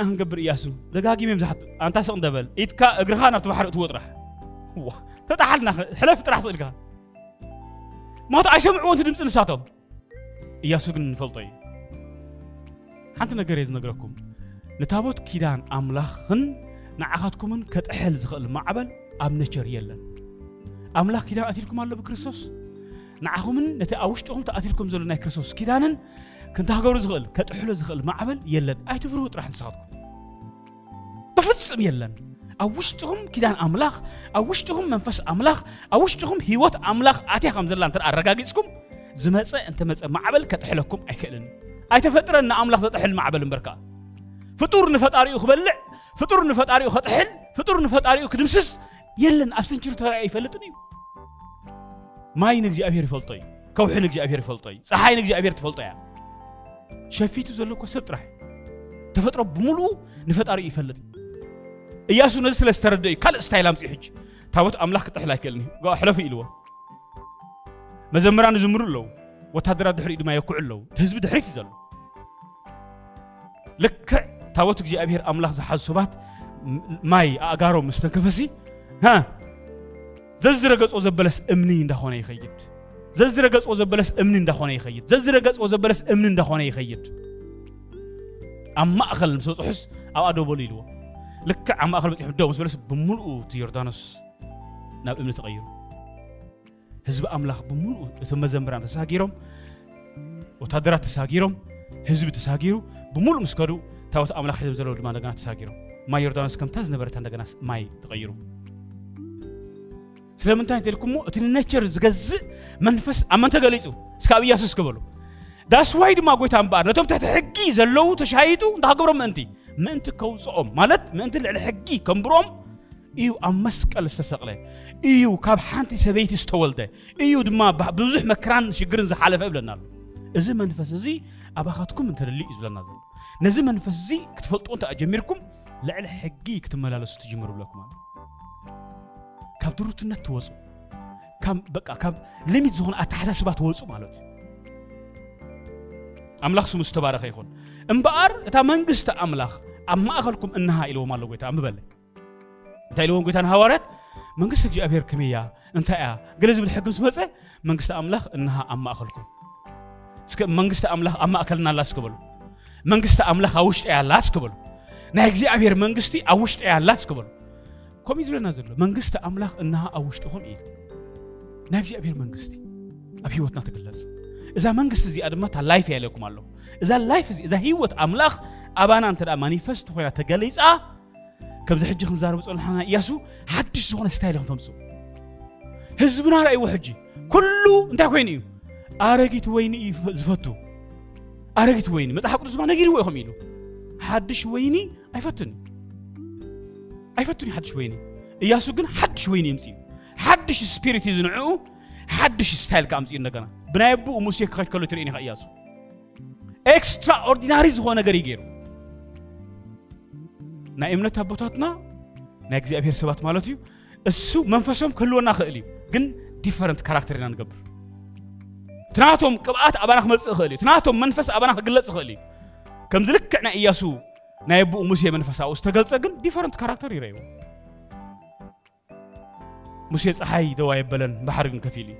እንታይ ኢና ክንገብር እያሱ ደጋጊመ እዮም ዝሓቱ ኣንታስቕ እንደበል ኢትካ እግርኻ ናብቲ ባሕሪ እትዎ ጥራሕ ተጣሓልና ሕለፍ ጥራሕ ስእልካ ምክንያቱ ኣይሰምዕዎ እቲ ድምፂ ንሳቶም እያሱ ግን ንፈልጦ እዩ ሓንቲ ነገር እየ ዝነግረኩም ንታቦት ኪዳን ኣምላኽን ንዓኻትኩምን ከጥሕል ዝኽእል ማዕበል ኣብ ነቸር የለን ኣምላኽ ኪዳን ኣትልኩም ኣሎ ብክርስቶስ ንዓኹምን ነቲ ኣብ ውሽጢኹም ተኣትልኩም ዘሎ ናይ ክርስቶስ ኪዳንን ክንታገብሩ ዝኽእል ከጥሕሎ ዝኽእል ማዕበል የለን ኣይትፍርሁ ጥራሕ ንስኻትኩም بفصم يلم أوشتهم كدان أملاخ أوشتهم منفس أملاخ أوشتهم هيوت أملاخ أتي خمزة لان ترى الرقاقيسكم زمتس أنت مس معبل كتحلكم أكلن أي تفترة أن أملاخ تحل معبل بركة فطور نفطاري يخبلع فطور نفطاري يخطحل فطور نفطاري يخدمسس يلن أبسن شرط رأي يفلتني ما ينك جي أبير فلطي كوح ينك جي أبير فلطي صحاي ينك جي أبير تفلطي شفيتو زلوك وسبت راح تفترة بملو نفطاري يفلتني اياسو نزل سلسترد اي كل ستايل امسي حج تاوت املاك تحلا كلني قال حلف يلو مزمران زمر لو وتادر دحري دما يكو علو تهزب دحري تزل لك تاوت جي ابيهر املاك زحاز سبات ماي اغارو مستنكفسي ها ززر غص وزبلس امني اندا هنا يخيد ززر غص وزبلس امني اندا هنا يخيد ززر غص وزبلس امني اندا هنا يخيد اما اخل مسوتحس او ادوبول يلو ልክዕ ኣብ ማእኸል በፂሑ ደው ምስ በለስ ብምልኡ እቲ ዮርዳኖስ ናብ እምኒ ተቐይሩ ህዝቢ ኣምላኽ ብምልኡ እቲ መዘምራን ተሳጊሮም ወታደራት ተሳጊሮም ህዝቢ ተሳጊሩ ብምሉእ ምስ ከዱ ታቦት ኣምላኽ ሒዞም ዘለዉ ድማ እንደገና ተሳጊሮም ማይ ዮርዳኖስ ከምታ ዝነበረታ እንደገና ማይ ተቐይሩ ስለምንታይ እንተልኩሞ እቲ ንነቸር ዝገዝእ መንፈስ ኣብ መን ተገሊፁ እስካብ ኢያሱስ ክበሉ ዳስዋይ ድማ ጎይታ እምበኣር ነቶም ትሕቲ ሕጊ ዘለው ተሻሂጡ እንታሃገብሮም ምእንቲ ምእንቲ ከውፅኦም ማለት ምእንቲ ልዕሊ ሕጊ ከምብሮም እዩ ኣብ መስቀል ዝተሰቕለ እዩ ካብ ሓንቲ ሰበይቲ ዝተወልደ እዩ ድማ ብብዙሕ መከራን ሽግርን ዝሓለፈ ይብለና ኣሎ እዚ መንፈስ እዚ ኣባኻትኩም እንተደሊ እዩ ዝብለና ዘሎ ነዚ መንፈስ እዚ ክትፈልጥዎ እንተ ጀሚርኩም ልዕሊ ሕጊ ክትመላለሱ ትጅምሩ ብለኩም ካብ ድሩትነት ትወፁ በቃ ካብ ሊሚት ዝኾነ ኣተሓሳስባ ትወፁ ማለት እዩ ኣምላኽ ስሙ ዝተባረኸ ይኹን እምበኣር እታ መንግስቲ ኣምላኽ ኣብ ማእኸልኩም እናሃ ኢልዎም ኣሎ ጎይታ ምበለ እንታይ ኢልዎም ጎይታ ንሃዋርያት መንግስቲ እግዚኣብሔር ከመያ እንታይ እያ ገለ ዝብል ሕጊ ምስ መፀ መንግስቲ ኣምላኽ እናሃ ኣብ ማእኸልኩም እስከ መንግስቲ ኣምላኽ ኣብ ማእከልና ኣላ ስክበሉ መንግስቲ ኣምላኽ ኣብ ውሽጢ እያ ኣላ ስክበሉ ናይ እግዚኣብሔር መንግስቲ ኣብ ውሽጢ እያ ኣላ ስክበሉ ከምኡ እዩ ዝብለና ዘሎ መንግስቲ ኣምላኽ እናሃ ኣብ ውሽጢኹም እዩ ናይ እግዚኣብሔር መንግስቲ ኣብ ሂወትና ትግለፅ እዛ መንግስቲ እዚኣ ድማ እታ ላይፍ እያ ኢለኩም ኣለኹ እዛ ላይፍ እዚ እዛ ሂወት ኣምላኽ ኣባና እንተ ደኣ ማኒፌስቶ ኮይና ተገሊፃ ከምዚ ሕጂ ክንዛረብ ፀልሓና እያሱ ሓድሽ ዝኾነ ስታይል ክንተምፅኡ ህዝብና ረእይዎ ሕጂ ኩሉ እንታይ ኮይኑ እዩ ኣረጊት ወይኒ እዩ ዝፈቱ ኣረጊት ወይኒ መፅሓፍ ቅዱስ ድማ ነጊርዎ ኢኹም ኢሉ ሓድሽ ወይኒ ኣይፈቱን ኣይፈቱን እዩ ሓድሽ ወይኒ እያሱ ግን ሓድሽ ወይኒ የምፅ እዩ ሓድሽ ስፒሪት እዩ ዝንዕኡ ሓድሽ ስታይል ስታይልካ ኣምፅኡ እንደገና ብናይ ኣቦኡ ሙሴ ክኸጅከሎ ትርኢ ኢኻ እያሱ ኤክስትራኦርዲናሪ ዝኾነ ነገር እዩ ገይሩ ናይ እምነት ኣቦታትና ናይ እግዚኣብሔር ሰባት ማለት እዩ እሱ መንፈሶም ክህልወና ክእል እዩ ግን ዲፈረንት ካራክተር ኢና ንገብር ትናቶም ቅብኣት ኣባና ክመፅእ ክእል እዩ ትናቶም መንፈስ ኣባና ክግለፅ ክእል እዩ ከምዚ ልክዕ ናይ እያሱ ናይ ኣቦኡ ሙሴ መንፈሳዊ ዝተገልፀ ግን ዲፈረንት ካራክተር ይረእዩ ሙሴ ፀሐይ ደው ኣይበለን ባሕሪ ግን ከፊል እዩ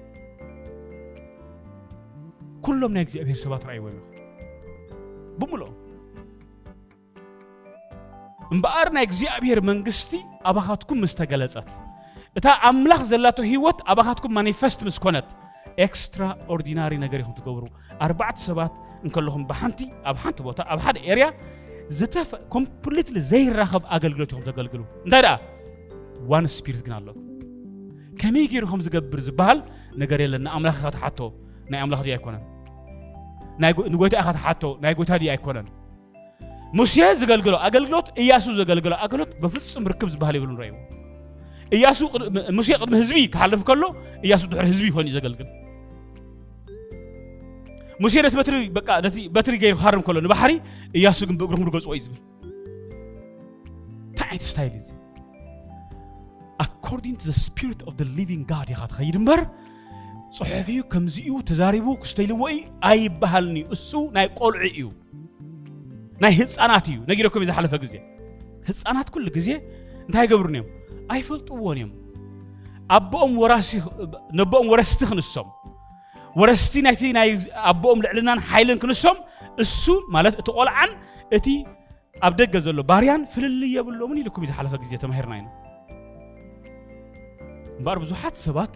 ኩሎም ናይ እግዚኣብሔር ሰባት ረኣይዎም ኢኹ ብምልኦም እምበኣር ናይ እግዚኣብሔር መንግስቲ ኣባኻትኩም ምስ ተገለፀት እታ ኣምላኽ ዘላቶ ህይወት ኣባኻትኩም ማኒፌስት ምስ ኮነት ኤክስትራ ኦርዲናሪ ነገር ኢኹም ትገብሩ ኣርባዕተ ሰባት እንከለኹም ብሓንቲ ኣብ ሓንቲ ቦታ ኣብ ሓደ ኤርያ ኮምፕሊትሊ ዘይራኸብ ኣገልግሎት ኢኹም ተገልግሉ እንታይ ደኣ ዋን ስፒሪት ግን ኣለኩም ከመይ ገይሩ ከም ዝገብር ዝበሃል ነገር የለን ንኣምላኽ ኢኻ ተሓቶ ናይ ኣምላኽ ድዩ ኣይኮነን ንጎይታ ኢኻ ተሓቶ ናይ ጎይታ ድዩ ኣይኮነን ሙሴ ዘገልግሎ ኣገልግሎት እያሱ ዘገልግሎ ኣገልግሎት ብፍፁም ርክብ ዝበሃል ይብሉ ንረእዩ እያሱ ሙሴ ቅድሚ ህዝቢ ክሓልፍ ከሎ እያሱ ድሕሪ ህዝቢ ይኮን እዩ ዘገልግል ሙሴ ነቲ በትሪ በቃ ነቲ በትሪ ገይሩ ክሃርም ከሎ ንባሕሪ እያሱ ግን ብእግሩ ክምርገፅዎ እዩ ዝብል እንታይ ዓይነት ስታይል እዩ according to the spirit of the living God ኢኻ ትኸይድ እምበር ፅሑፍ እዩ ከምዚ እዩ ተዛሪቡ ክስተይልዎ እዩ ኣይበሃልኒ እሱ ናይ ቆልዑ እዩ ናይ ህፃናት እዩ ነጊረኩም ዝሓለፈ ግዜ ህፃናት ኩሉ ግዜ እንታይ ይገብሩን እዮም ኣይፈልጥዎን እዮም ኣቦኦም ወራሲ ነቦኦም ወረስቲ ክንሶም ወረስቲ ናይቲ ናይ ኣቦኦም ልዕልናን ሓይልን ክንሶም እሱ ማለት እቲ ቆልዓን እቲ ኣብ ደገ ዘሎ ባርያን ፍልልይ የብሎምን ኢልኩም እዩ ዝሓለፈ ግዜ ተማሂርና ኢና እምበር ብዙሓት ሰባት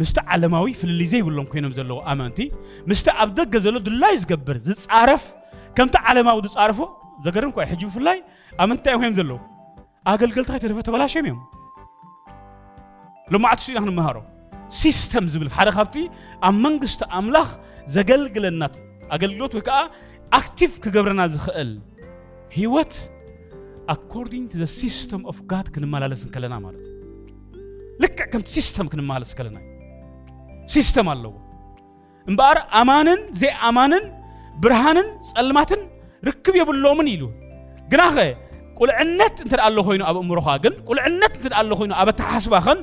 ምስቲ ዓለማዊ ፍልልይ ዘይብሎም ኮይኖም ዘለዎ ኣመንቲ ምስቲ ኣብ ደገ ዘሎ ድላይ ዝገብር ዝፃረፍ ከምቲ ዓለማዊ ዝፃረፎ ዘገርም ኳ ሕጂ ብፍላይ ኣመንቲ እንታይ እዮም ዘለዉ ኣገልገልቲ ከይተደፈ ተበላሸም እዮም ልማዓት ኢና ክንመሃሮ ሲስተም ዝብል ሓደ ካብቲ ኣብ መንግስቲ ኣምላኽ ዘገልግለና ኣገልግሎት ወይ ከዓ ኣክቲቭ ክገብረና ዝኽእል ሂወት ኣኮርዲንግ ቱ ዘ ሲስተም ኦፍ ጋድ ክንመላለስ ንከለና ማለት እዩ ልክ ከምቲ ሲስተም ክንመሃለስ ከለና ሲስተም ኣለዎ እምበኣር ኣማንን ዘይኣማንን ብርሃንን ጸልማትን ርክብ የብሎምን ኢሉ ግና ኸ ቁልዕነት እንተ ኣሎ ኮይኑ ኣብ እምሮኻ ግን ቁልዕነት እንተ ኣሎ ኮይኑ ኣብ ኣተሓስባኸን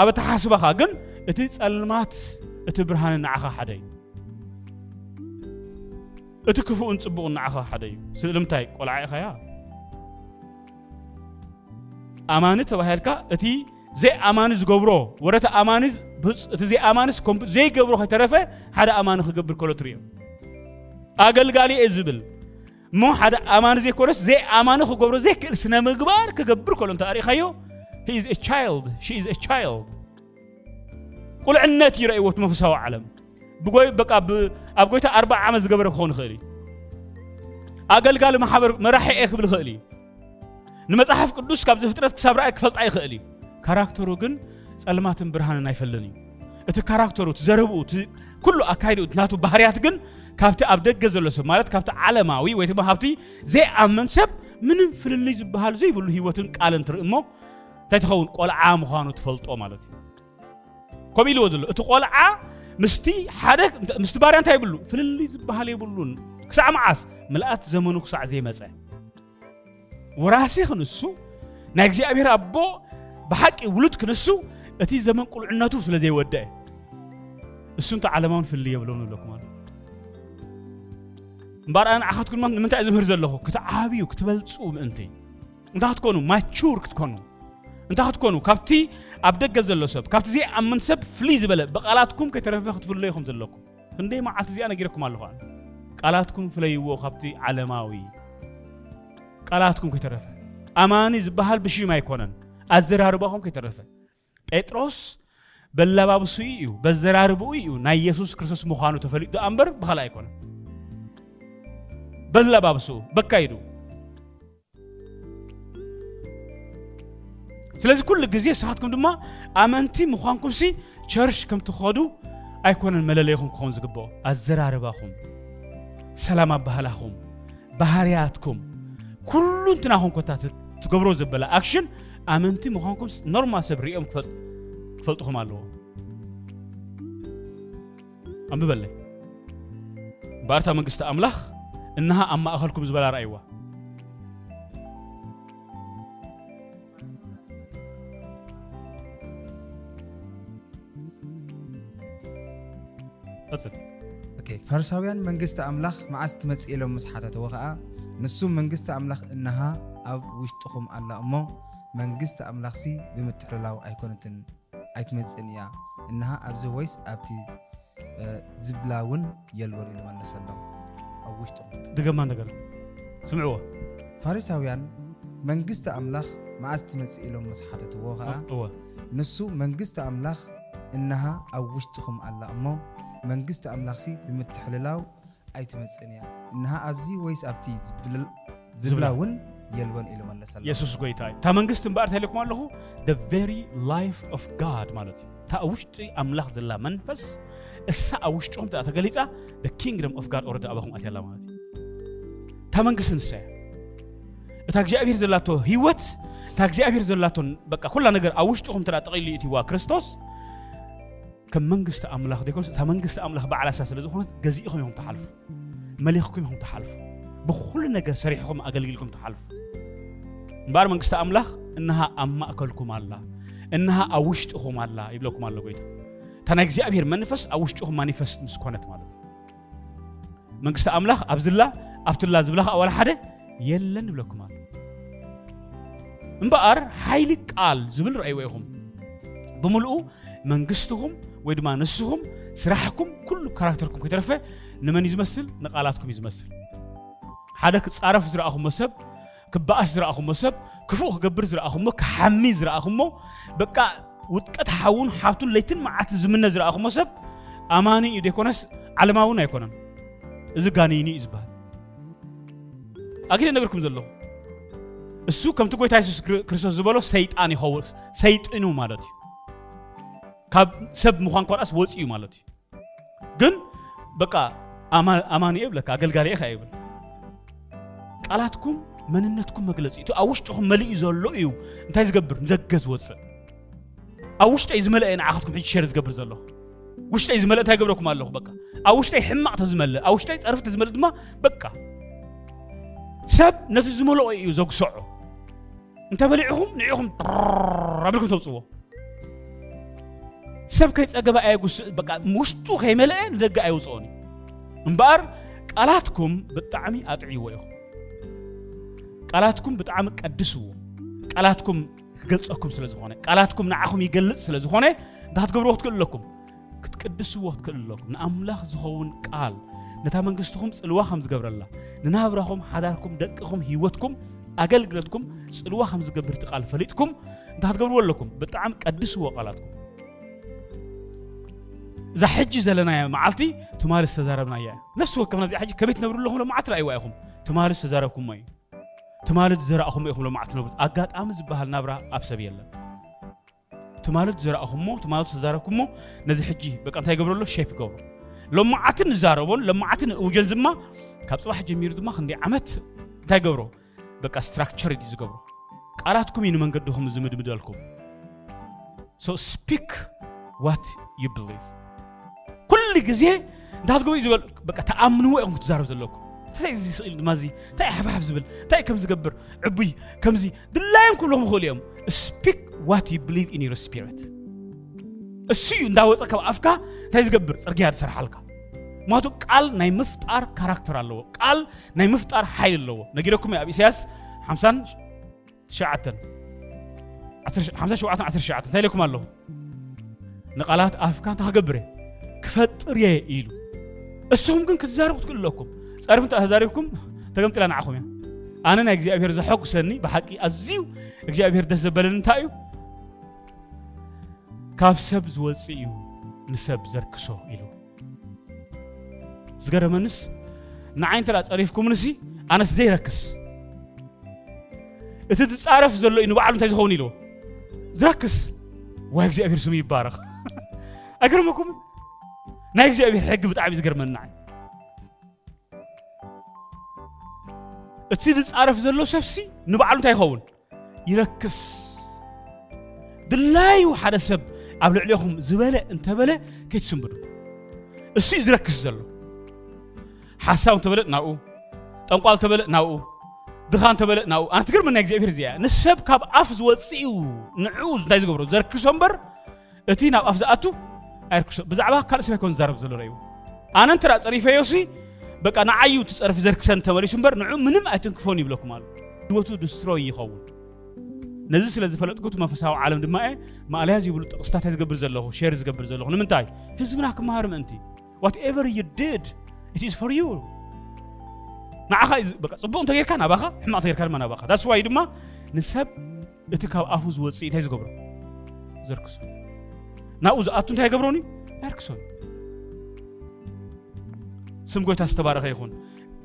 ኣብ ኣተሓስባኻ ግን እቲ ጸልማት እቲ ብርሃንን ንዓኻ ሓደ እዩ እቲ ክፉኡን ጽቡቕን ንዓኻ ሓደ እዩ ስለምንታይ ቆልዓ ኢኸያ ኣማኒ ተባሂልካ እቲ زي أمانز جبره ورثة أمانز بس تزي أمانز كم زي جبره هتعرفه هذا أمان خجبر كلوتريو أقل قالي إزبل مو هذا أمان زي كورس زي امانه خجبره زي كرسنا مجبار كجبر كلهم تاريخ أيو he is a child she is a child قل عنات يرأي وتمفسوا عالم بقول بقى ب أبقيت أربع عام زجبر خون خالي أقل قال محبر مرحي إيه بالخيري نمت أحف قدوس كابز فترة كسبرة إيه فلت أي خالي ካራክተሩ ግን ጸልማትን ብርሃንን ኣይፈልን እዩ እቲ ካራክተሩ እቲ ዘረብኡ ኩሉ ኣካይድኡ ናቱ ባህርያት ግን ካብቲ ኣብ ደገ ዘሎ ሰብ ማለት ካብቲ ዓለማዊ ወይ ድማ ካብቲ ዘይኣመን ሰብ ምንም ፍልልይ ዝበሃል ዘይብሉ ሂወትን ቃልን ትርኢ እሞ እንታይ ትኸውን ቆልዓ ምዃኑ ትፈልጦ ማለት እዩ ከምኡ ኢልዎ ዘሎ እቲ ቆልዓ ምስቲ ሓደ ምስቲ ባርያ እንታይ ይብሉ ፍልልይ ዝበሃል የብሉን ክሳዕ መዓስ ምልኣት ዘመኑ ክሳዕ ዘይመፀ ወራሲ ክንሱ ናይ እግዚኣብሔር ኣቦ بحكي ولد كنسو اتي زمن قول عناتو سلازي ودا السنة علمان في اللي يبلون لكم مبار انا اخذ كل من انت ازمر زلهو كنت عابي وكتبل تصوم انت انت هتكونوا ماتشور كتكونوا انت هتكونوا كابتي ابدا زلو سب كابتي زي امن سب فليز بلا بقالاتكم كترفخ تفليهم زلكم فندي ما عاد زي انا غيركم الله قالاتكم فليو كابتي علماوي قالاتكم كترفخ اماني زبحل بشي ما يكونن አዘራርቦም ከተረፈ ጴጥሮስ በለባብሱ እዩ በዘራርቡ እዩ ናይ ኢየሱስ ክርስቶስ ምዃኑ ተፈሊጡ እምበር ብካልእ ኣይኮነን በለባብሱ በካይዱ ስለዚ ኩሉ ግዜ ንስኻትኩም ድማ ኣመንቲ ምዃንኩም ሲ ቸርች ከም ትኸዱ ኣይኮነን መለለይኹም ክኸውን ዝግብኦ ኣዘራርባኹም ሰላም ኣባህላኹም ባህርያትኩም ኩሉ እንትናኹም ኮታ ትገብሮ ዘበላ ኣክሽን ኣመንቲ ምዃንኩም ኖርማ ሰብ ሪኦም ክፈልጡኹም ኣለዎ ኣንብበለይ እምበኣርታ መንግስቲ ኣምላኽ እናሃ ኣብ ማእኸልኩም ዝበላ ረኣይዋ ቅፅል ፈሪሳውያን መንግስቲ ኣምላኽ መዓዝ ትመፅእ ኢሎም ምስ ሓተትዎ ከዓ ንሱ መንግስቲ ኣምላኽ እናሃ ኣብ ውሽጥኹም ኣላ እሞ መንግስቲ ኣምላኽሲ ብምትሕልላው ኣይኮነትን ኣይትመፅን እያ እናሃ ኣብዚ ወይስ ኣብቲ ዝብላ እውን የልወን ኢሉ መለሰ ኣሎ ኣብ ውሽጦም ድገማ ነገር ስምዕዎ ፋሪሳውያን መንግስቲ ኣምላኽ መዓስቲ መፅእ ኢሎም ምስ ከዓ ንሱ መንግስቲ ኣምላኽ እናሃ ኣብ ውሽጥኹም ኣላ እሞ መንግስቲ ኣምላኽሲ ብምትሕልላው ኣይትመፅን እያ እናሃ ኣብዚ ወይስ ኣብቲ ዝብላ እውን የልወን ኢሉ መለሰለ ኢየሱስ ጎይታ ታ መንግስት ታመንግስት እምበኣር ተልክማለኹ ዘ ቨሪ ላይፍ ኦፍ ጋድ ማለት ታ እታ ኣብ ውሽጢ ኣምላኽ ዘላ መንፈስ እሳ ኣብ ውሽጢኹም ተገሊጻ ዘ ኪንግደም ኦፍ ጋድ ኦረዲ ኣባኹም ያላ ማለት ታ መንግስት መንግስቲ እታ እግዚኣብሔር ዘላቶ ሂወት እታ እግዚኣብሔር ዘላቶ በቃ ኩላ ነገር ኣብ ውሽጢኹም ተዳ ጠቂሉ እትዋ ክርስቶስ ከም መንግስቲ ኣምላኽ ዘይኮንስ እታ መንግስቲ ኣምላኽ በዓላሳ ስለ ዝኾነት ገዚእኹም ኢኹም ተሓልፉ መሊኽኩም ኢኹም ተሓልፉ ብኩሉ ነገር ሰሪሕኩም ኣገልጊልኩም ተሓልፉ እምበር መንግስቲ ኣምላኽ እናሃ ኣብ ማእከልኩም ኣላ እናሃ ኣብ ውሽጢኹም ኣላ ይብለኩም ኣሎ ጎይታ እታ ናይ እግዚኣብሔር መንፈስ ኣብ ውሽጢኹም ማኒፈስት ምስ ኮነት ማለት መንግስቲ ኣምላኽ ኣብዝላ ኣብትላ ዝብላኽ ኣዋላ ሓደ የለን ይብለኩም ኣሎ እምበኣር ሓይሊ ቃል ዝብል ረአይዎ ኢኹም ብምልኡ መንግስትኹም ወይ ድማ ንስኹም ስራሕኩም ኩሉ ካራክተርኩም ከይተረፈ ንመን እዩ ዝመስል ንቓላትኩም እዩ ዝመስል ሓደ ክፃረፍ ዝረአኹሞ ሰብ ክበኣስ ዝረአኹሞ ሰብ ክፉእ ክገብር ዝረአኹሞ ክሓሚ ዝረአኹሞ በቃ ውጥቀት ሓውን ሓብቱን ለይትን መዓልትን ዝምነ ዝረአኹሞ ሰብ ኣማኒ እዩ ደይኮነስ ዓለማ እውን ኣይኮነን እዚ ጋኒኒ እዩ ዝበሃል ኣግደ ነገርኩም ዘለኹ እሱ ከምቲ ጎይታ የሱስ ክርስቶስ ዝበሎ ሰይጣን ይኸው ሰይጥኑ ማለት እዩ ካብ ሰብ ምኳን ኳልኣስ ወፅ እዩ ማለት እዩ ግን በቃ ኣማኒ የብለካ ብለካ ኣገልጋሊ ኢኻ የብል ቃላትኩም መንነትኩም መግለፂ እቲ ኣብ ውሽጢኹም መሊኡ ዘሎ እዩ እንታይ ዝገብር ንደገ ዝወፅእ ኣብ ውሽጠይ ዝመልአ የ ንዓኻትኩም ሕጂ ሸር ዝገብር ዘለኹ ውሽጠይ ዝመልእ እንታይ ገብረኩም ኣለኹ በቃ ኣብ ውሽጠይ ሕማቕ ተዝመልእ ኣብ ውሽጠይ ፀርፊ ተዝመልእ ድማ በቃ ሰብ ነቲ ዝመልኦ እዩ ዘጉሰዑ እንተበሊዕኹም ንዕኹም ኣብልኩም ተውፅዎ ሰብ ከይፀገበ ኣየጉስእ በቃ ውሽጡ ከይመልአ ንደገ ኣይውፅኦን እምበኣር ቃላትኩም ብጣዕሚ ኣጥዕይዎ ኢኹም ቃላትኩም ብጣዕሚ ቀድስዎ ቃላትኩም ክገልፀኩም ስለ ዝኾነ ቃላትኩም ንዓኹም ይገልፅ ስለ ዝኾነ እንታይ ክትገብርዎ ክትክእል ኣለኩም ክትቅድስዎ ክትክእል ኣለኩም ንኣምላኽ ዝኸውን ቃል ነታ መንግስትኩም ፅልዋ ከም ዝገብረላ ንናብራኹም ሓዳርኩም ደቅኹም ሂወትኩም ኣገልግለትኩም ፅልዋ ከም ዝገብር ቲ ቃል ፈሊጥኩም እንታይ ትገብርዎ ኣለኩም ብጣዕሚ ቀድስዎ ቃላትኩም እዛ ሕጂ ዘለናያ መዓልቲ ትማሊ ዝተዛረብናያ ነፍሲ ወከፍና እዚ ሕጂ ከመይ ትነብሩ ኣለኹም ሎ መዓልቲ ኣይዋ ኢኹም ትማሊ ዝተዛረብኩሞ እዩ ትማልት ዝረአኹሞ ኢኹም ሎምዓት ነብሩ ኣጋጣሚ ዝበሃል ናብራ ኣብ ሰብ የለን ትማልት ዝረአኹሞ ትማልት ተዛረብኩሞ ነዚ ሕጂ በቃ እንታይ ይገብረሎ ኣሎ ይገብሮ ገብሮ ሎማዓትን ንዛረቦን ሎማዓትን እውጀን ድማ ካብ ፅባሕ ጀሚሩ ድማ ክንደይ ዓመት እንታይ ገብሮ በቃ ስትራክቸር እዩ ዝገብሮ ቃላትኩም እዩ ንመንገዲኹም ዝምድምደልኩም ሶ ስፒክ ዋት ዩ ብሊቭ ኩሉ ግዜ እንታትገብሩ እዩ ዝበል በቃ ተኣምንዎ ኢኹም ክትዛረብ ዘለኩም እንታይ እዚ ስኢል ድማ እዚ እንታይ ሓፍሓፍ ዝብል እንታይ ከም ዝገብር ዕቡይ ከምዚ ድላዮም ክብልኩም ይኽእሉ እዮም ስፒክ ዋት ዩ ብሊቭ ኢን ዩር ስፒሪት እሱ እዩ እንዳወፀ ካብ ኣፍካ እንታይ ዝገብር ፅርግያ ዝሰርሓልካ ምክንያቱ ቃል ናይ ምፍጣር ካራክተር ኣለዎ ቃል ናይ ምፍጣር ሓይል ኣለዎ ነጊረኩም ኣብ ኢሳያስ 57 እንታይ ኢለኩም ኣለኹ ንቓላት ኣፍካ እንታ ክገብር እየ ክፈጥር እየ ኢሉ እስኹም ግን ክትዛረቡ ትክእሉ ኣለኩም ጸርፍን ተዛሪብኩም ተገምጥላ ንዓኹም እያ ኣነ ናይ እግዚኣብሔር ዘሐጉሰኒ ብሓቂ ኣዝዩ እግዚኣብሔር ደስ ዘበለኒ እንታይ እዩ ካብ ሰብ ዝወፅእ እዩ ንሰብ ዘርክሶ ኢሉ ዝገረመንስ ንዓይ እንተ ፀሪፍኩምንሲ ኣነስ ዘይረክስ እቲ ትፃረፍ ዘሎ እዩ ንባዕሉ እንታይ ዝኸውን ኢልዎ ዝረክስ ዋይ እግዚኣብሔር ስሙ ይባረኽ ኣይገርመኩም ናይ እግዚኣብሔር ሕጊ ብጣዕሚ እዩ ዝገርመኒ ንዓይ እቲ ዝፃረፍ ዘሎ ሰብሲ ንባዕሉ እንታይ ይኸውን ይረክስ ድላዩ ሓደ ሰብ ኣብ ልዕሊኹም ዝበለ እንተበለ ከይትስምብዱ እሱ እዩ ዝረክስ ዘሎ ሓሳብ እንተበለ ናብኡ ጠንቋል እንተበለ ናብኡ ድኻ እንተበለ ናብኡ ኣነ ትግርምና እግዚኣብሔር እዚኣ ንሰብ ካብ ኣፍ ዝወፅኡ ንዕኡ እንታይ ዝገብሮ ዘርክሶ እምበር እቲ ናብ ኣፍ ዝኣቱ ኣይርክሶ ብዛዕባ ካልእ ሰብ ኣይኮን ዝዛረብ ዘሎ እዩ ኣነ እንተዳ ፀሪፈዮሲ በቃ ንዓዩ ትፀርፊ ዘርክሰን ተመሊሱ እምበር ንዑ ምንም ኣይትንክፎን ይብለኩም ኣሎ ድወቱ ድስትሮይ ይኸውን ነዚ ስለ ዝፈለጥኩት መንፈሳዊ ዓለም ድማ እየ ማእለያ ዝብሉ ጥቕስታት ዝገብር ዘለኹ ሸር ዝገብር ዘለኹ ንምንታይ ህዝብና ክመሃር ምእንቲ ዋት ኤቨር ዩ ድድ ኢት ኢዝ ፎር ዩ ንዓኻ ፅቡቅ እንተጌርካ ናባኻ ሕማቅ እንተጌርካ ድማ ናባኻ ዳስ ዋይ ድማ ንሰብ እቲ ካብ ኣፉ ዝወፅእ እንታይ ዝገብሮ ዘርክሶ ናብኡ ዝኣቱ እንታይ ገብሮኒ ኣርክሶ ስም ጎይታ ዝተባረኸ ይኹን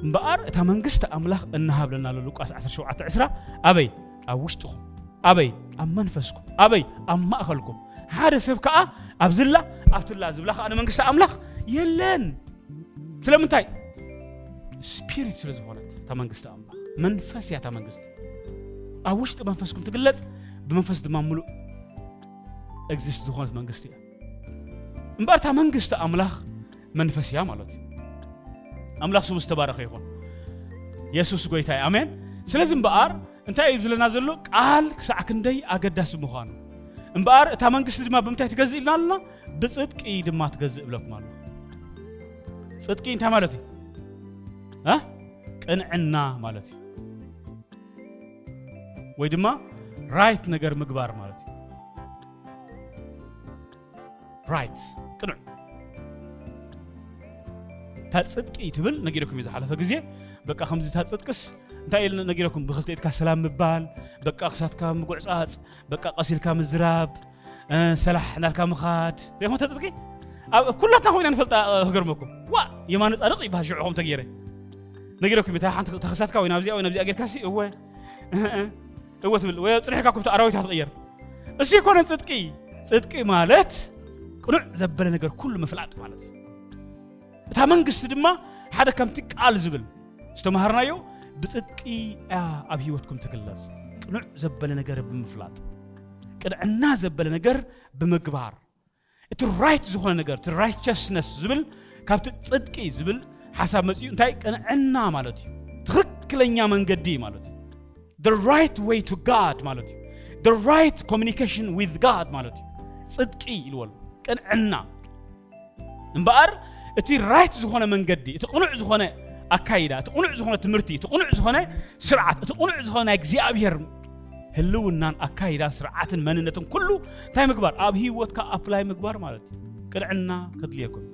እምበኣር እታ መንግስቲ ኣምላኽ እናሃብለና ሎ ሉቃስ 17 20 ኣበይ ኣብ ውሽጢኹም ኣበይ ኣብ መንፈስኩም ኣበይ ኣብ ማእኸልኩም ሓደ ሰብ ከዓ ኣብ ዝላ ኣብትላ ዝብላ ከዓ ንመንግስቲ ኣምላኽ የለን ስለምንታይ ስፒሪት ስለ ዝኾነት እታ መንግስቲ ኣምላኽ መንፈስ እያ እታ መንግስቲ ኣብ ውሽጢ መንፈስኩም ትግለፅ ብመንፈስ ድማ ሙሉእ እግዚስት ዝኾነት መንግስቲ እያ እምበር እታ መንግስቲ ኣምላኽ መንፈስ እያ ማለት እዩ ኣምላኽ ስሙ ዝተባረኸ ይኹን የሱስ ጎይታ ኣሜን ስለዚ እምበኣር እንታይ እዩ ዝለና ዘሎ ቃል ክሳዕ ክንደይ ኣገዳሲ ምዃኑ እምበኣር እታ መንግስቲ ድማ ብምንታይ ትገዝእ ኢልና ኣለና ብፅድቂ ድማ ትገዝእ ብለኩም ኣሎ ፅድቂ እንታይ ማለት እዩ ቅንዕና ማለት እዩ ወይ ድማ ራይት ነገር ምግባር ማለት እዩ ራይት ቅንዕ ታጽድቂ ትብል ነጊረኩም እዩ ዝሓለፈ ግዜ በቃ ከምዚ ታጽድቅስ እንታይ ኢል ነጊረኩም ብክልተኢትካ ሰላም ምባል በቃ ክሳትካ ምጉዕፃፅ በቃ ቀሲልካ ምዝራብ ሰላሕ ናልካ ምኻድ ሪኹም ተፅድቂ ኣብ ኩላትና ኮይና ንፈልጣ ክገርመኩም ዋ የማነ ፃድቕ ይበሃል ሽዑኹም ተገይረ ነጊረኩም እዩ ሓንቲ ተክሳትካ ወይ ናብዚኣ ወይ ናብዚኣ ጌርካሲ እወ እወ ትብል ወይ ፅኒሕካ ኩምቲ ኣራዊታ ትቕየር እሱ ይኮነ ፅድቂ ፅድቂ ማለት ቅኑዕ ዘበለ ነገር ኩሉ ምፍላጥ ማለት እዩ እታ መንግስቲ ድማ ሓደ ከምቲ ቃል ዝብል ዝተምሃርናዮ ብፅድቂ እያ ኣብ ሂወትኩም ትግለፅ ቅኑዕ ዘበለ ነገር ብምፍላጥ ቅንዕና ዘበለ ነገር ብምግባር እቲ ራይት ዝኾነ ነገር እቲ ራይቸስነስ ዝብል ካብቲ ፅድቂ ዝብል ሓሳብ መፅኡ እንታይ ቅንዕና ማለት እዩ ትክክለኛ መንገዲ ማለት እዩ the right way to God ማለት እዩ the right communication with God ማለት እዩ ፅድቂ ኢልወሉ ቅንዕና እምበኣር እቲ ራይት ዝኾነ መንገዲ እቲ ቕኑዕ ዝኾነ ኣካይዳ እቲ ቕኑዕ ዝኾነ ትምህርቲ እቲ ቕኑዕ ዝኾነ ስርዓት እቲ ቕኑዕ ዝኾነ ናይ እግዚኣብሔር ህልውናን ኣካይዳ ስርዓትን መንነትን ኩሉ እንታይ ምግባር ኣብ ህይወትካ ኣፕላይ ምግባር ማለት እዩ ቅንዕና ከድልየኩም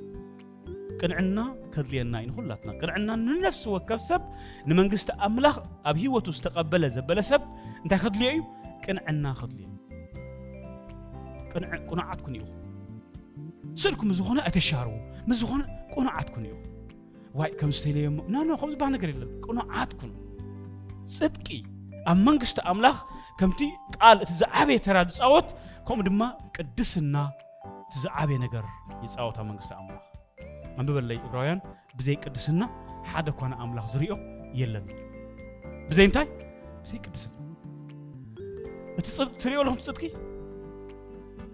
ቅንዕና ከድልየና እዩ ንኩላትና ቅንዕና ንነፍሲ ወከብ ሰብ ንመንግስቲ ኣምላኽ ኣብ ህይወቱ ዝተቐበለ ዘበለ ሰብ እንታይ ከድልዮ እዩ ቅንዕና ከድልዮ እዩ ቅንዓትኩን ኢኹም ስልኩ ምዝኾነ ዝኾነ ኣይተሻርቡ ምስ ዝኾነ ቁኑዓትኩን እዩ ዋይ ከም ዝተለየ ሞ ና ከም ከምዝባህ ነገር የለን ቁኑዓትኩን ፅድቂ ኣብ መንግስቲ ኣምላኽ ከምቲ ቃል እቲ ዝዓበየ ተራ ዝፃወት ከምኡ ድማ ቅድስና እቲ ዝዓበየ ነገር ይፃወት ኣብ መንግስቲ ኣምላኽ ኣንብበለይ እብራውያን ብዘይ ቅድስና ሓደ ኳነ ኣምላኽ ዝርዮ የለን ብዘይ እንታይ ብዘይ ቅድስና እቲ ትሪኦ ለኹም ፅድቂ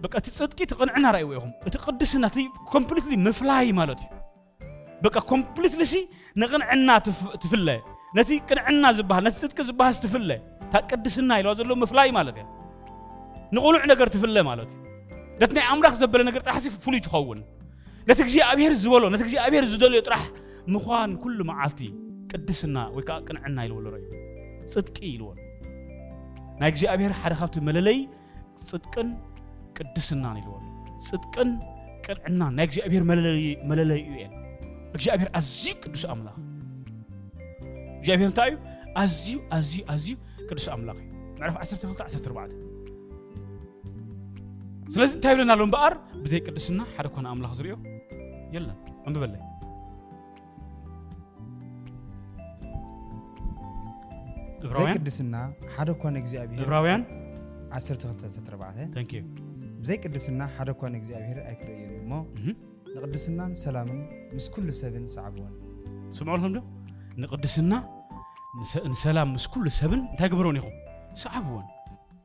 በቃ እቲ ፅድቂ እቲ ቅንዕና ረእይዎ ኢኹም እቲ ቅድስና እቲ ኮምፕሊትሊ ምፍላይ ማለት እዩ በቃ ኮምፕሊትሊ ሲ ንቕንዕና ትፍለ ነቲ ቅንዕና ዝበሃል ነቲ ፅድቂ ዝበሃል ትፍለ እታ ቅድስና ኢልዋ ዘሎ ምፍላይ ማለት እያ ንቑሉዕ ነገር ትፍለ ማለት እዩ ነቲ ናይ ኣምላኽ ዘበለ ነገር ጥራሕ ሲ ፍሉይ ትኸውን ነቲ እግዚኣብሔር ዝበሎ ነቲ እግዚኣብሔር ዝደልዮ ጥራሕ ምዃን ኩሉ መዓልቲ ቅድስና ወይ ከዓ ቅንዕና ኢልዎ ዝረእዩ ፅድቂ ኢልዎ ናይ እግዚኣብሔር ሓደ ካብቲ መለለይ ፅድቅን ቅድስናን ይለዋሉ ጽድቅን ቅንዕና ናይ እግዚኣብሔር መለለይ እዩ እየን እግዚኣብሔር ኣዝዩ ቅዱስ ኣምላኽ እግዚኣብሔር እንታይ እዩ ኣዝዩ ኣዝዩ ኣዝዩ ቅዱስ ኣምላኽ እዩ ምዕራፍ 12 14 ስለዚ እንታይ ይብለና ኣሎ እምበኣር ብዘይ ቅድስና ሓደ ኮነ ኣምላኽ ዝሪኦ የለን እንብበለይ ዕብራውያን ቅድስና ሓደ ኮነ እግዚኣብሔር ዕብራውያን 12 14 ንዩ بزيقدسنا حدا كون اغزابير ايكريير مو نقدسنا سلام مس كل سبن صعبون سمعوا لهم دو نقدسنا سلام مس كل سبن انت قبرون يخو صعبون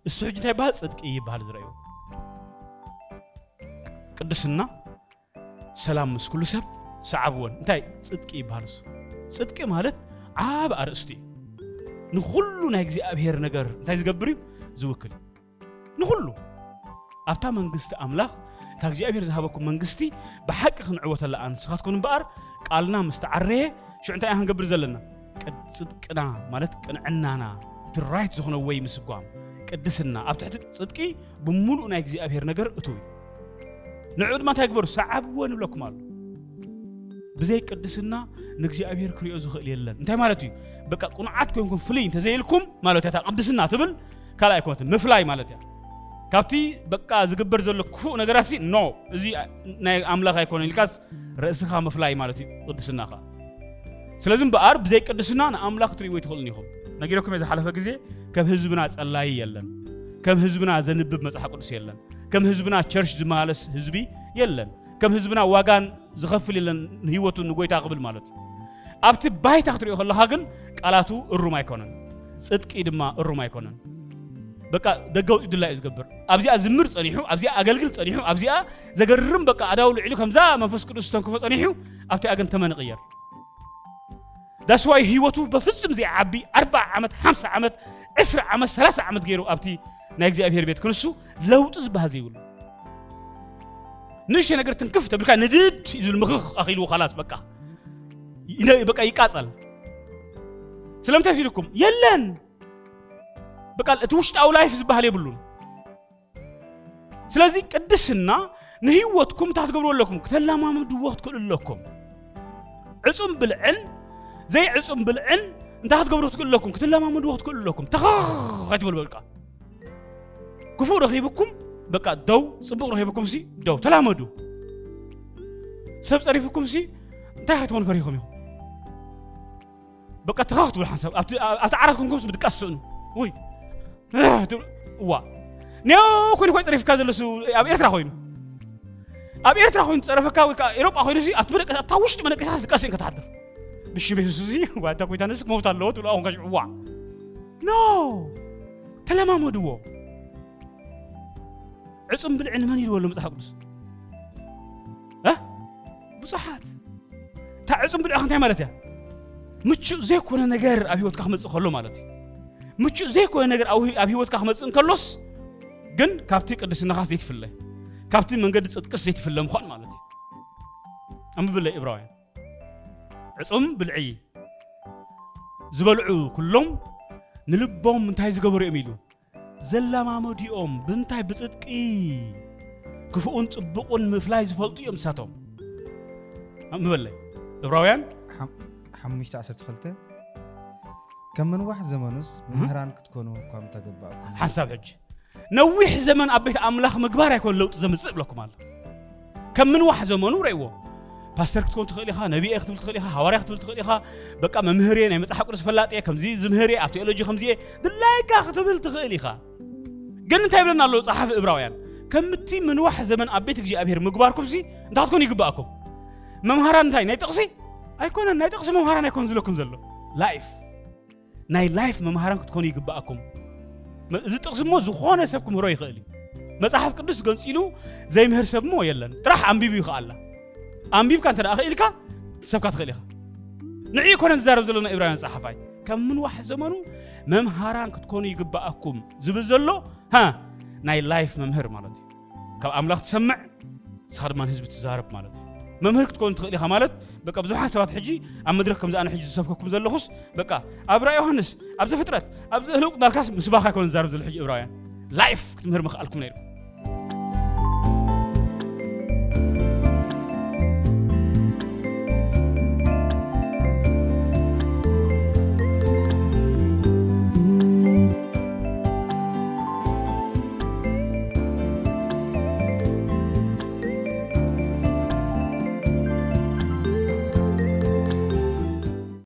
السوج تاع بال صدق اي بال زرايو قدسنا سلام مس كل سب صعبون انت صدق اي بال صدق مالت عاب ارستي نخلو نا اغزابير نغر انت زغبري زوكل نخلو ኣብታ መንግስቲ ኣምላኽ እታ እግዚኣብሔር ዝሃበኩም መንግስቲ ብሓቂ ክንዕወተላ ንስኻትኩም እምበኣር ቃልና ምስ ተዓረየ ሽዑ እንታይ ኢና ክንገብር ዘለና ፅድቅና ማለት ቅንዕናና እቲ ራይት ዝኾነ ወይ ምስጓም ቅድስና ኣብ ትሕቲ ፅድቂ ብምሉእ ናይ እግዚኣብሔር ነገር እትው ንዕኡ ድማ እንታይ ግበሩ ሰዓብዎ ንብለኩም ኣሎ ብዘይ ቅድስና ንእግዚኣብሔር ክሪኦ ዝኽእል የለን እንታይ ማለት እዩ በቃ ቁኑዓት ኮይንኩም ፍልይ እንተዘይልኩም ማለት እያ ቅድስና ትብል ካልኣይ ኮነት ምፍላይ ማለት እያ ካብቲ በቃ ዝግበር ዘሎ ክፉእ ነገራት ኖ እዚ ናይ ኣምላኽ ኣይኮነን ኢልካስ ርእስኻ ምፍላይ ማለት እዩ ቅድስናኻ ስለዚ እምበኣር ብዘይ ቅድስና ንኣምላኽ ትርእይዎ ይትኽእሉን ኢኹም ነጊረኩም እየ ዝሓለፈ ግዜ ከም ህዝብና ጸላይ የለን ከም ህዝብና ዘንብብ መፅሓፍ ቅዱስ የለን ከም ህዝብና ቸርች ዝማለስ ህዝቢ የለን ከም ህዝብና ዋጋን ዝኸፍል የለን ንህይወቱ ንጎይታ ክብል ማለት እዩ ኣብቲ ባይታ ክትሪኦ ከለኻ ግን ቃላቱ እሩም ኣይኮነን ጽድቂ ድማ እሩም ኣይኮነን በቃ ደጋው ድላ እዩ ዝገብር ኣብዚኣ ዝምር ፀኒሑ ኣብዚኣ ኣገልግል ፀኒሑ ኣብዚኣ ዘገርም በቃ ኣዳው ልዕሉ ከምዛ መንፈስ ቅዱስ ዝተንክፎ ፀኒሑ ኣብቲኣ ግን ተመንቕየር ዳስዋይ ህይወቱ በፍፁም ዘይዓቢ 40 ዓመት 50 ዓመት 20 ዓመት 30 ዓመት ገይሩ ኣብቲ ናይ እግዚኣብሔር ቤት ክንሱ ለውጢ ዝበሃል ዘይብሉ ንእሽተ ነገር ትንክፍ ተብልካ ንድድ እዩ ዝብል ምክኽ ኣኺልዎ ካላስ በቃ በቃ ይቃፀል ስለምንታይ ሲልኩም የለን በቃል እቲ ውሽጣዊ ላይፍ ዝበሃል የብሉን ስለዚ ቅድስና ንህይወትኩም እንታይ ትገብርዎ ኣለኩም ክተላማምድዎ ክትክእሉ ኣለኩም ዕፁም ብልዕን ዘይዕፁም ብልዕን እንታይ ክትገብሩ ትክእሉ ኣለኩም ክትለማምድዎ ክትክእሉ ኣለኩም ተኸኸ ትበሉ በቃ ክፉእ ረኺብኩም በቃ ደው ፅቡቅ ረኺብኩም ሲ ደው ተላመዱ ሰብ ፀሪፍኩም ሲ እንታይ ክትኮኑ ፈሪኹም ኢኹም በቃ ተኸኽ ትብል ሓንሳብ ኣብቲ ዓራት ኮንኩም ምድቃስ ስእኑ ውይ ዋ ኒዮ ኮይኑ ኮይኑ ፀሪፍካ ዘሎ ኣብ ኤርትራ ኮይኑ ኣብ ኤርትራ ኮይኑ ዝፀረፈካ ወይ ከዓ ኤሮጳ ኮይኑ እዚ ኣብቲ መደቀሲ ኣብታ ውሽጢ መደቀሲካ ዝቀስእ እንከ ትሓድር ብሽቤሱ እዚ ዋታ ኮይታ ንስ ክመውት ኣለዎ ትብሉ ኣኹንካ ሽዕዋ ኖ ተለማመድዎ ዕፁም ብልዕን መን ይልወሎ መፅሓፍ ቅዱስ ብዙሓት እታ ዕፁም ብልዕ እንታይ ማለት እያ ምቹእ ዘይኮነ ነገር ኣብ ሂወትካ ክመፅእ ከሎ ማለት እዩ ምቹ ዘይ ኮነ ነገር ኣብ ሂወትካ ክመፅእ እንከሎስ ግን ካብቲ ቅድስናኻ ዘይትፍለ ካብቲ መንገዲ ፅጥቅስ ዘይትፍለ ምኳን ማለት እዩ ኣንብብለ ዕብራውያን ዕፁም ብልዒ ዝበልዑ ኩሎም ንልቦም እንታይ ዝገበሩ እዮም ኢሉ ዘለማመዲኦም ብንታይ ብፅጥቂ ክፉኡን ፅቡቕን ምፍላይ ዝፈልጡ እዮም ሳቶም ኣንብበለ ዕብራውያን 512 كم من واحد زمانوس مهران كتكونوا كم تجبعكم حساب حج نوح زمن أبيت أملاخ مقبرة يكون لو تزمن سب لكم على كم من واحد زمانو رأيوا بس ركت كنت خليها نبي أخذ بنت خليها هواري أخذ بنت خليها بقى مهرين نعم، يعني مسح كرس فلات يا خمزي زمهرية أبتي ألوجي خمزي دلائك أخذ بنت خليها قلنا تعبنا على لو صحف إبراهيم كم تي من واحد زمن أبيتك جي أبهر مقباركم زي ده تكون يقبلكم ممهران تاي نيت قصي أيكون نيت قصي ممهران يكون زلكم زلوا لايف ናይ ላይፍ መምሃራን ክትኮኑ ይግባኣኩም እዚ ጥቕሲ እሞ ዝኾነ ሰብ ክምህሮ ይኽእል እዩ መፅሓፍ ቅዱስ ገንፂሉ ዘይምህር ሰብ እሞ የለን ጥራሕ ኣንቢቡ ይኽኣላ ኣንቢብካ እንተ ደኣ ክኢልካ ሰብካ ትኽእል ኢኻ ንዕኡ ኮነ ዝዛረብ ዘለና ኢብራውያን ፀሓፋይ ከም ምንዋሕ ዘመኑ መምሃራን ክትኮኑ ይግባኣኩም ዝብል ዘሎ ሃ ናይ ላይፍ መምህር ማለት እዩ ካብ ኣምላኽ ትሰምዕ ንስኻ ድማ ንህዝቢ ትዛረብ ማለት እዩ መምህር ክትኮን ትኽእል ኢኻ ማለት በቃ ብዙሓት ሰባት ሕጂ ኣብ መድረክ ከምዚ ኣነ ሕጂ ዝሰብከኩም ዘለኹስ በቃ ኣብ ራእይ ዮሃንስ ኣብ ዘፍጥረት ኣብ ዘህልውቅ ዳልካስ ምስባኻ ኣይኮነ ዝዛረብ ዘሎ ሕጂ ዕብራውያን ላይፍ ክትምህር ምኽኣልኩም ነይሩ